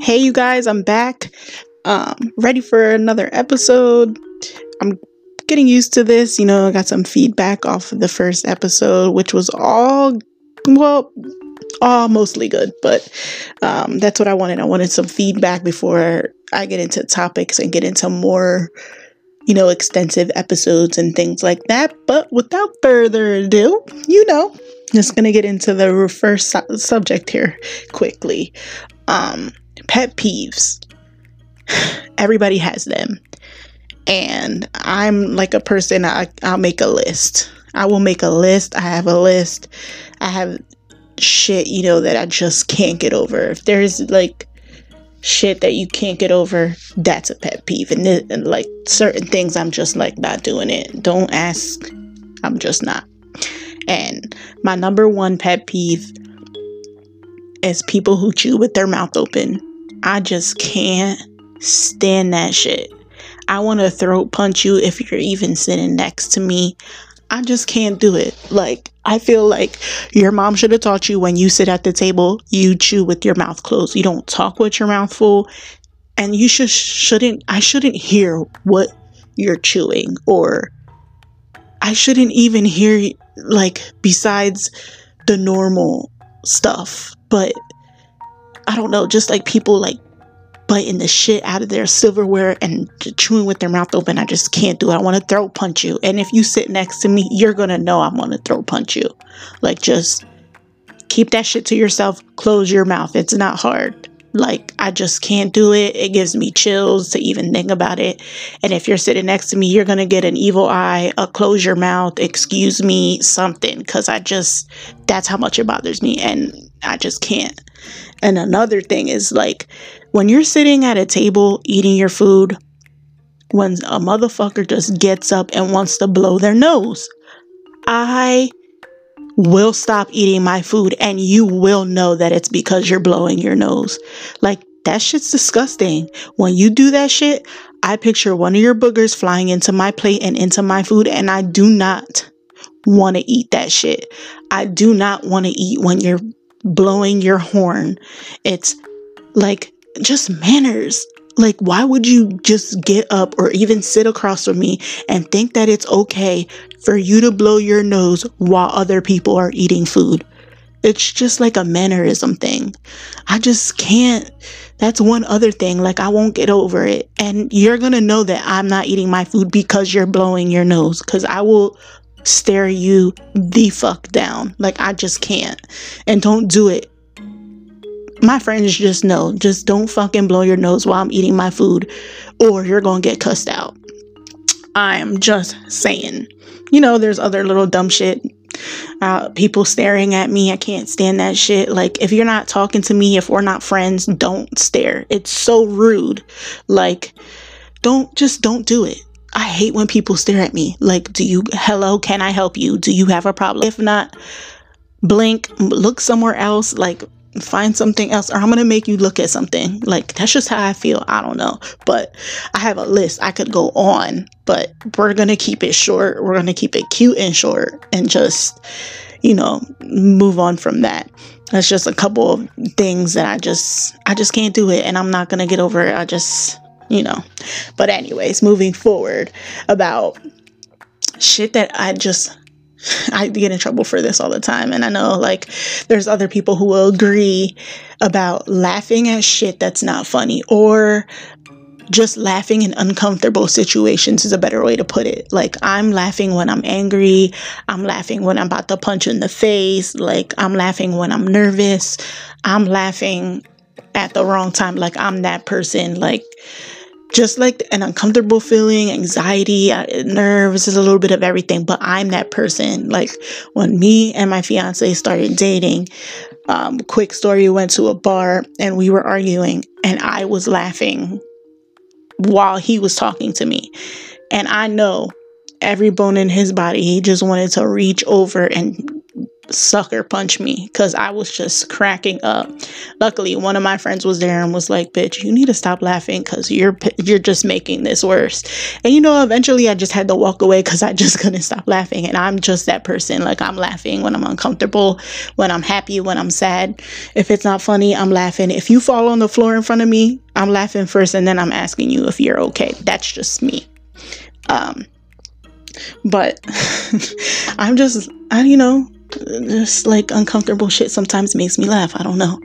Hey, you guys, I'm back. Um, ready for another episode. I'm getting used to this. You know, I got some feedback off of the first episode, which was all, well, all mostly good, but um, that's what I wanted. I wanted some feedback before I get into topics and get into more, you know, extensive episodes and things like that. But without further ado, you know, just gonna get into the first su- subject here quickly. Um, pet peeves. Everybody has them. And I'm like a person, I, I'll make a list. I will make a list. I have a list. I have shit, you know, that I just can't get over. If there's like shit that you can't get over, that's a pet peeve. And, th- and like certain things, I'm just like not doing it. Don't ask. I'm just not. And my number one pet peeve is people who chew with their mouth open. I just can't stand that shit. I want to throat punch you if you're even sitting next to me. I just can't do it. Like, I feel like your mom should have taught you when you sit at the table, you chew with your mouth closed. You don't talk with your mouth full. And you should shouldn't I shouldn't hear what you're chewing or I shouldn't even hear like besides the normal stuff. But I don't know, just like people like biting the shit out of their silverware and chewing with their mouth open. I just can't do it. I want to throat punch you. And if you sit next to me, you're going to know I'm going to throat punch you. Like, just keep that shit to yourself. Close your mouth. It's not hard. Like, I just can't do it. It gives me chills to even think about it. And if you're sitting next to me, you're going to get an evil eye, a close your mouth, excuse me, something. Because I just, that's how much it bothers me. And I just can't. And another thing is like, when you're sitting at a table eating your food, when a motherfucker just gets up and wants to blow their nose, I will stop eating my food and you will know that it's because you're blowing your nose. Like, that shit's disgusting. When you do that shit, I picture one of your boogers flying into my plate and into my food, and I do not want to eat that shit. I do not want to eat when you're blowing your horn. It's like just manners. Like, why would you just get up or even sit across from me and think that it's okay for you to blow your nose while other people are eating food? It's just like a mannerism thing. I just can't. That's one other thing. Like, I won't get over it. And you're going to know that I'm not eating my food because you're blowing your nose. Because I will stare you the fuck down. Like, I just can't. And don't do it my friends just know just don't fucking blow your nose while I'm eating my food or you're gonna get cussed out. I'm just saying. You know, there's other little dumb shit. Uh, people staring at me. I can't stand that shit. Like, if you're not talking to me, if we're not friends, don't stare. It's so rude. Like, don't just don't do it. I hate when people stare at me. Like, do you, hello, can I help you? Do you have a problem? If not, blink, look somewhere else. Like, find something else or I'm to make you look at something. Like that's just how I feel. I don't know. But I have a list. I could go on, but we're to keep it short. We're to keep it cute and short and just you know, move on from that. That's just a couple of things that I just I just can't do it and I'm not to get over it. I just, you know. But anyways, moving forward about shit that I just I get in trouble for this all the time. And I know like there's other people who will agree about laughing at shit that's not funny or just laughing in uncomfortable situations is a better way to put it. Like I'm laughing when I'm angry, I'm laughing when I'm about to punch in the face, like I'm laughing when I'm nervous, I'm laughing at the wrong time like I'm that person like just like an uncomfortable feeling, anxiety, uh, nerves, is a little bit of everything. But I'm that person. Like when me and my fiance started dating, um, quick story, we went to a bar and we were arguing, and I was laughing while he was talking to me. And I know every bone in his body, he just wanted to reach over and sucker punch me because I was just cracking up. Luckily, one of my friends was there and was like, "Bitch, you need to stop laughing because you're you're just making this worse." And you know, eventually, I just had to walk away because I just couldn't stop laughing. And I'm just that person. Like I'm laughing when I'm uncomfortable, when I'm happy, when I'm sad. If it's not funny, I'm laughing. If you fall on the floor in front of me, I'm laughing first, and then I'm asking you if you're okay. That's just me. Um, but I'm just, I, you know, just like uncomfortable shit sometimes makes me laugh. I don't know.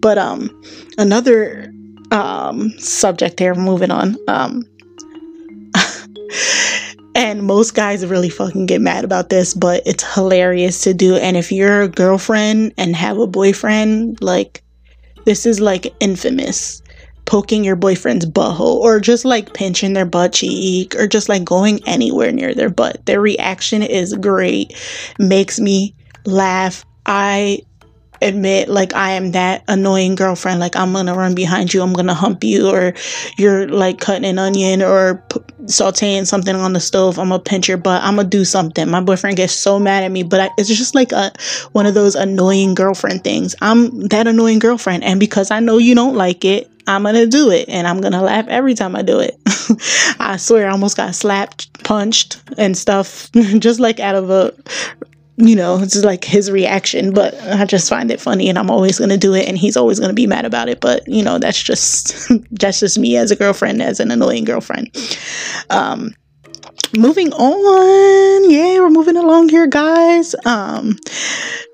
But um another um subject here, moving on. Um and most guys really fucking get mad about this, but it's hilarious to do. And if you're a girlfriend and have a boyfriend, like this is like infamous poking your boyfriend's butthole or just like pinching their butt cheek or just like going anywhere near their butt. Their reaction is great, makes me laugh. I admit like I am that annoying girlfriend. Like I'm gonna run behind you, I'm gonna hump you, or you're like cutting an onion or p- sauteing something on the stove. I'm gonna pinch your butt. I'm gonna do something. My boyfriend gets so mad at me, but I, it's just like a one of those annoying girlfriend things. I'm that annoying girlfriend, and because I know you don't like it, I'm gonna do it, and I'm gonna laugh every time I do it. I swear, I almost got slapped, punched, and stuff, just like out of a you know, it's like his reaction, but I just find it funny and I'm always going to do it and he's always going to be mad about it. But, you know, that's just, that's just me as a girlfriend, as an annoying girlfriend. Um, moving on. Yeah, we're moving along here, guys. Um,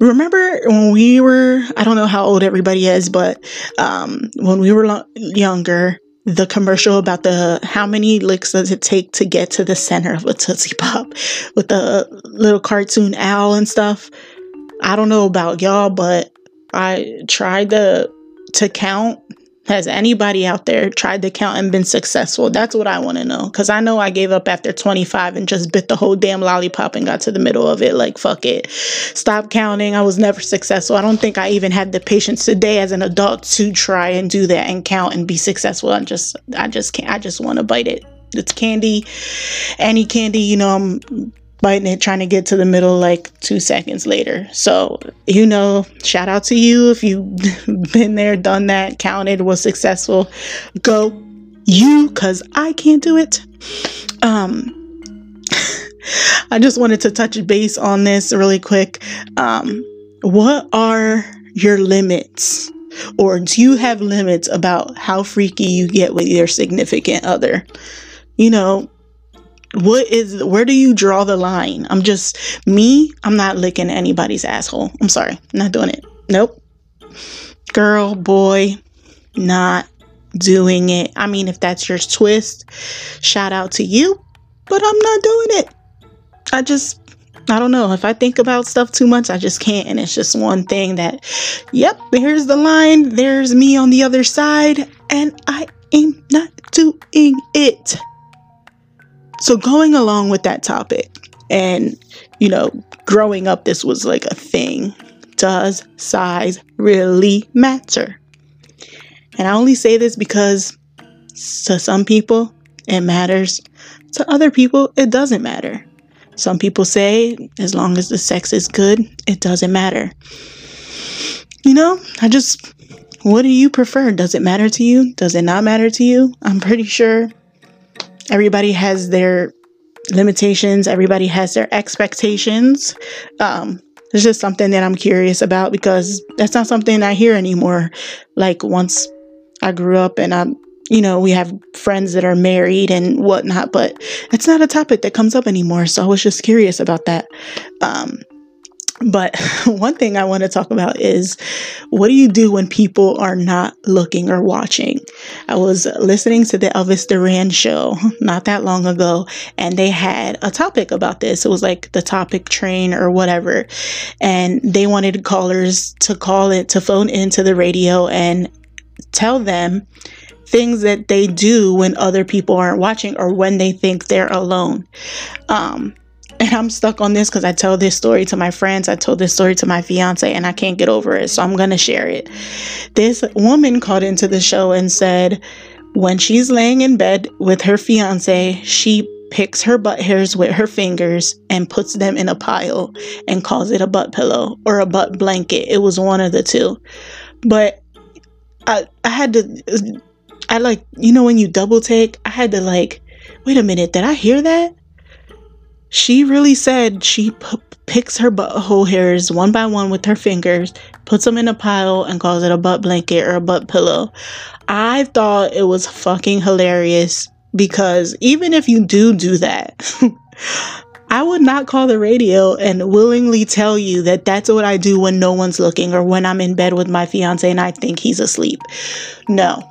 remember when we were, I don't know how old everybody is, but, um, when we were lo- younger, the commercial about the how many licks does it take to get to the center of a Tootsie Pop with the little cartoon owl and stuff. I don't know about y'all, but I tried to to count has anybody out there tried to count and been successful? That's what I want to know. Because I know I gave up after 25 and just bit the whole damn lollipop and got to the middle of it. Like, fuck it. Stop counting. I was never successful. I don't think I even had the patience today as an adult to try and do that and count and be successful. I just, I just can't. I just want to bite it. It's candy. Any candy, you know, I'm biting it, trying to get to the middle like two seconds later. So, you know, shout out to you if you've been there, done that, counted, was successful. Go you, because I can't do it. Um, I just wanted to touch base on this really quick. Um, what are your limits? Or do you have limits about how freaky you get with your significant other? You know, what is where do you draw the line? I'm just me i'm not licking anybody's asshole. I'm sorry not doing it. Nope. Girl boy not doing it. I mean if that's your twist shout out to you but i'm not doing it. I just i don't know. If i think about stuff too much i just can't. And it's just one thing that yep here's the line. There's me on the other side and i am not doing it so, going along with that topic, and you know, growing up, this was like a thing. Does size really matter? And I only say this because to some people it matters, to other people it doesn't matter. Some people say as long as the sex is good, it doesn't matter. You know, I just, what do you prefer? Does it matter to you? Does it not matter to you? I'm pretty sure everybody has their limitations, everybody has their expectations. Um, it's just something that I'm curious about because that's not something I hear anymore. Like once I grew up and I'm, you know, we have friends that are married and whatnot, but it's not a topic that comes up anymore. So I was just curious about that. Um, but one thing I want to talk about is what do you do when people are not looking or watching? I was listening to the Elvis Duran show not that long ago, and they had a topic about this. It was like the topic train or whatever. And they wanted callers to call it, to phone into the radio and tell them things that they do when other people aren't watching or when they think they're alone. Um, and I'm stuck on this because I tell this story to my friends. I told this story to my fiance and I can't get over it. So I'm going to share it. This woman called into the show and said when she's laying in bed with her fiance, she picks her butt hairs with her fingers and puts them in a pile and calls it a butt pillow or a butt blanket. It was one of the two. But I I had to I like you know when you double take, I had to like wait a minute, did I hear that? She really said she p- picks her butthole hairs one by one with her fingers, puts them in a pile, and calls it a butt blanket or a butt pillow. I thought it was fucking hilarious because even if you do do that, I would not call the radio and willingly tell you that that's what I do when no one's looking or when I'm in bed with my fiance and I think he's asleep. No.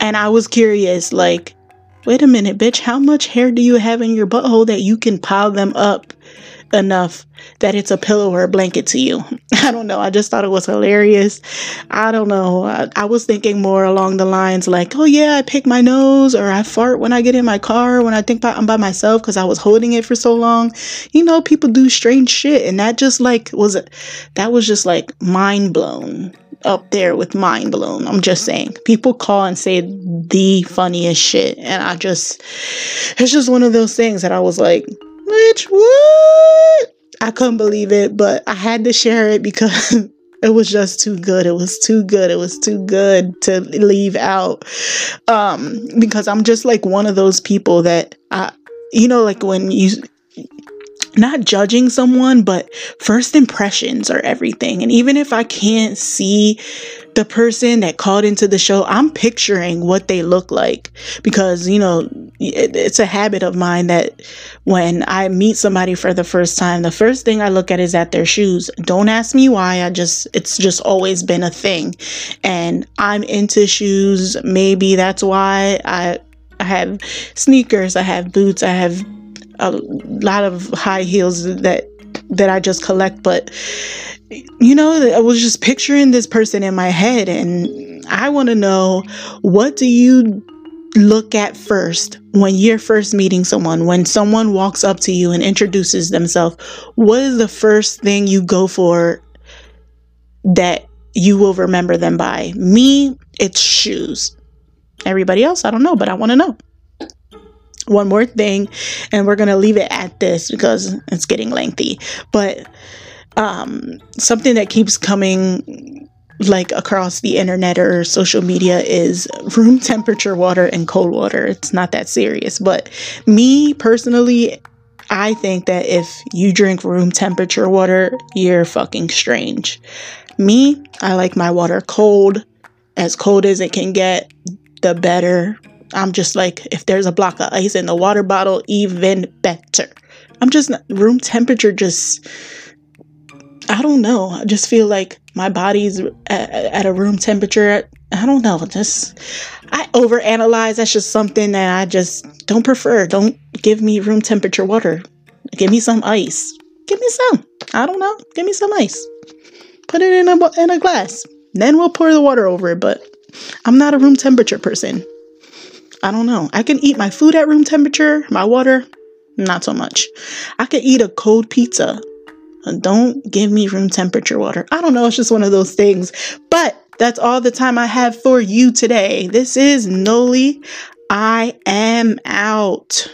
And I was curious, like, wait a minute, bitch, how much hair do you have in your butthole that you can pile them up enough that it's a pillow or a blanket to you. I don't know. I just thought it was hilarious. I don't know. I, I, was thinking more along the lines like, oh yeah, I pick my nose or I fart when I get in my car when I think I'm by myself because I was holding it for so long. You know, people do strange shit, and that just like was that was just like mind blown up there with mind blown. I'm just mm-hmm. saying. People call and say the funniest shit. And I just, it's just one of those things that I was like, Bitch, what? I couldn't believe it, but I had to share it because it was just too good. It was too good. It was too good to leave out. Um, because I'm just like one of those people that I, you know, like when you not judging someone, but first impressions are everything. And even if I can't see the person that called into the show, I'm picturing what they look like because, you know, it, it's a habit of mine that when I meet somebody for the first time, the first thing I look at is at their shoes. Don't ask me why. I just, it's just always been a thing. And I'm into shoes. Maybe that's why I, I have sneakers, I have boots, I have a lot of high heels that that I just collect, but you know, I was just picturing this person in my head and I want to know what do you look at first when you're first meeting someone, when someone walks up to you and introduces themselves, what is the first thing you go for that you will remember them by? Me, it's shoes. Everybody else, I don't know, but I want to know one more thing and we're going to leave it at this because it's getting lengthy. But um, something that keeps coming like across the internet or social media is room temperature water and cold water. It's not that serious. But me personally i think that if you drink room temperature water you're fucking strange. Me i like my water cold. As cold as it can get the better I'm just like, if there's a block of ice in the water bottle, even better. I'm just room temperature, just, I don't know. I just feel like my body's at, at a room temperature. I don't know. Just, I overanalyze. That's just something that I just don't prefer. Don't give me room temperature water. Give me some ice. Give me some. I don't know. Give me some ice. Put it in a, in a glass. Then we'll pour the water over it. But I'm not a room temperature person. I don't know. I can eat my food at room temperature, my water, not so much. I could eat a cold pizza. Uh, don't give me room temperature water. I don't know. It's just one of those things. But that's all the time I have for you today. This is Noli. I am out.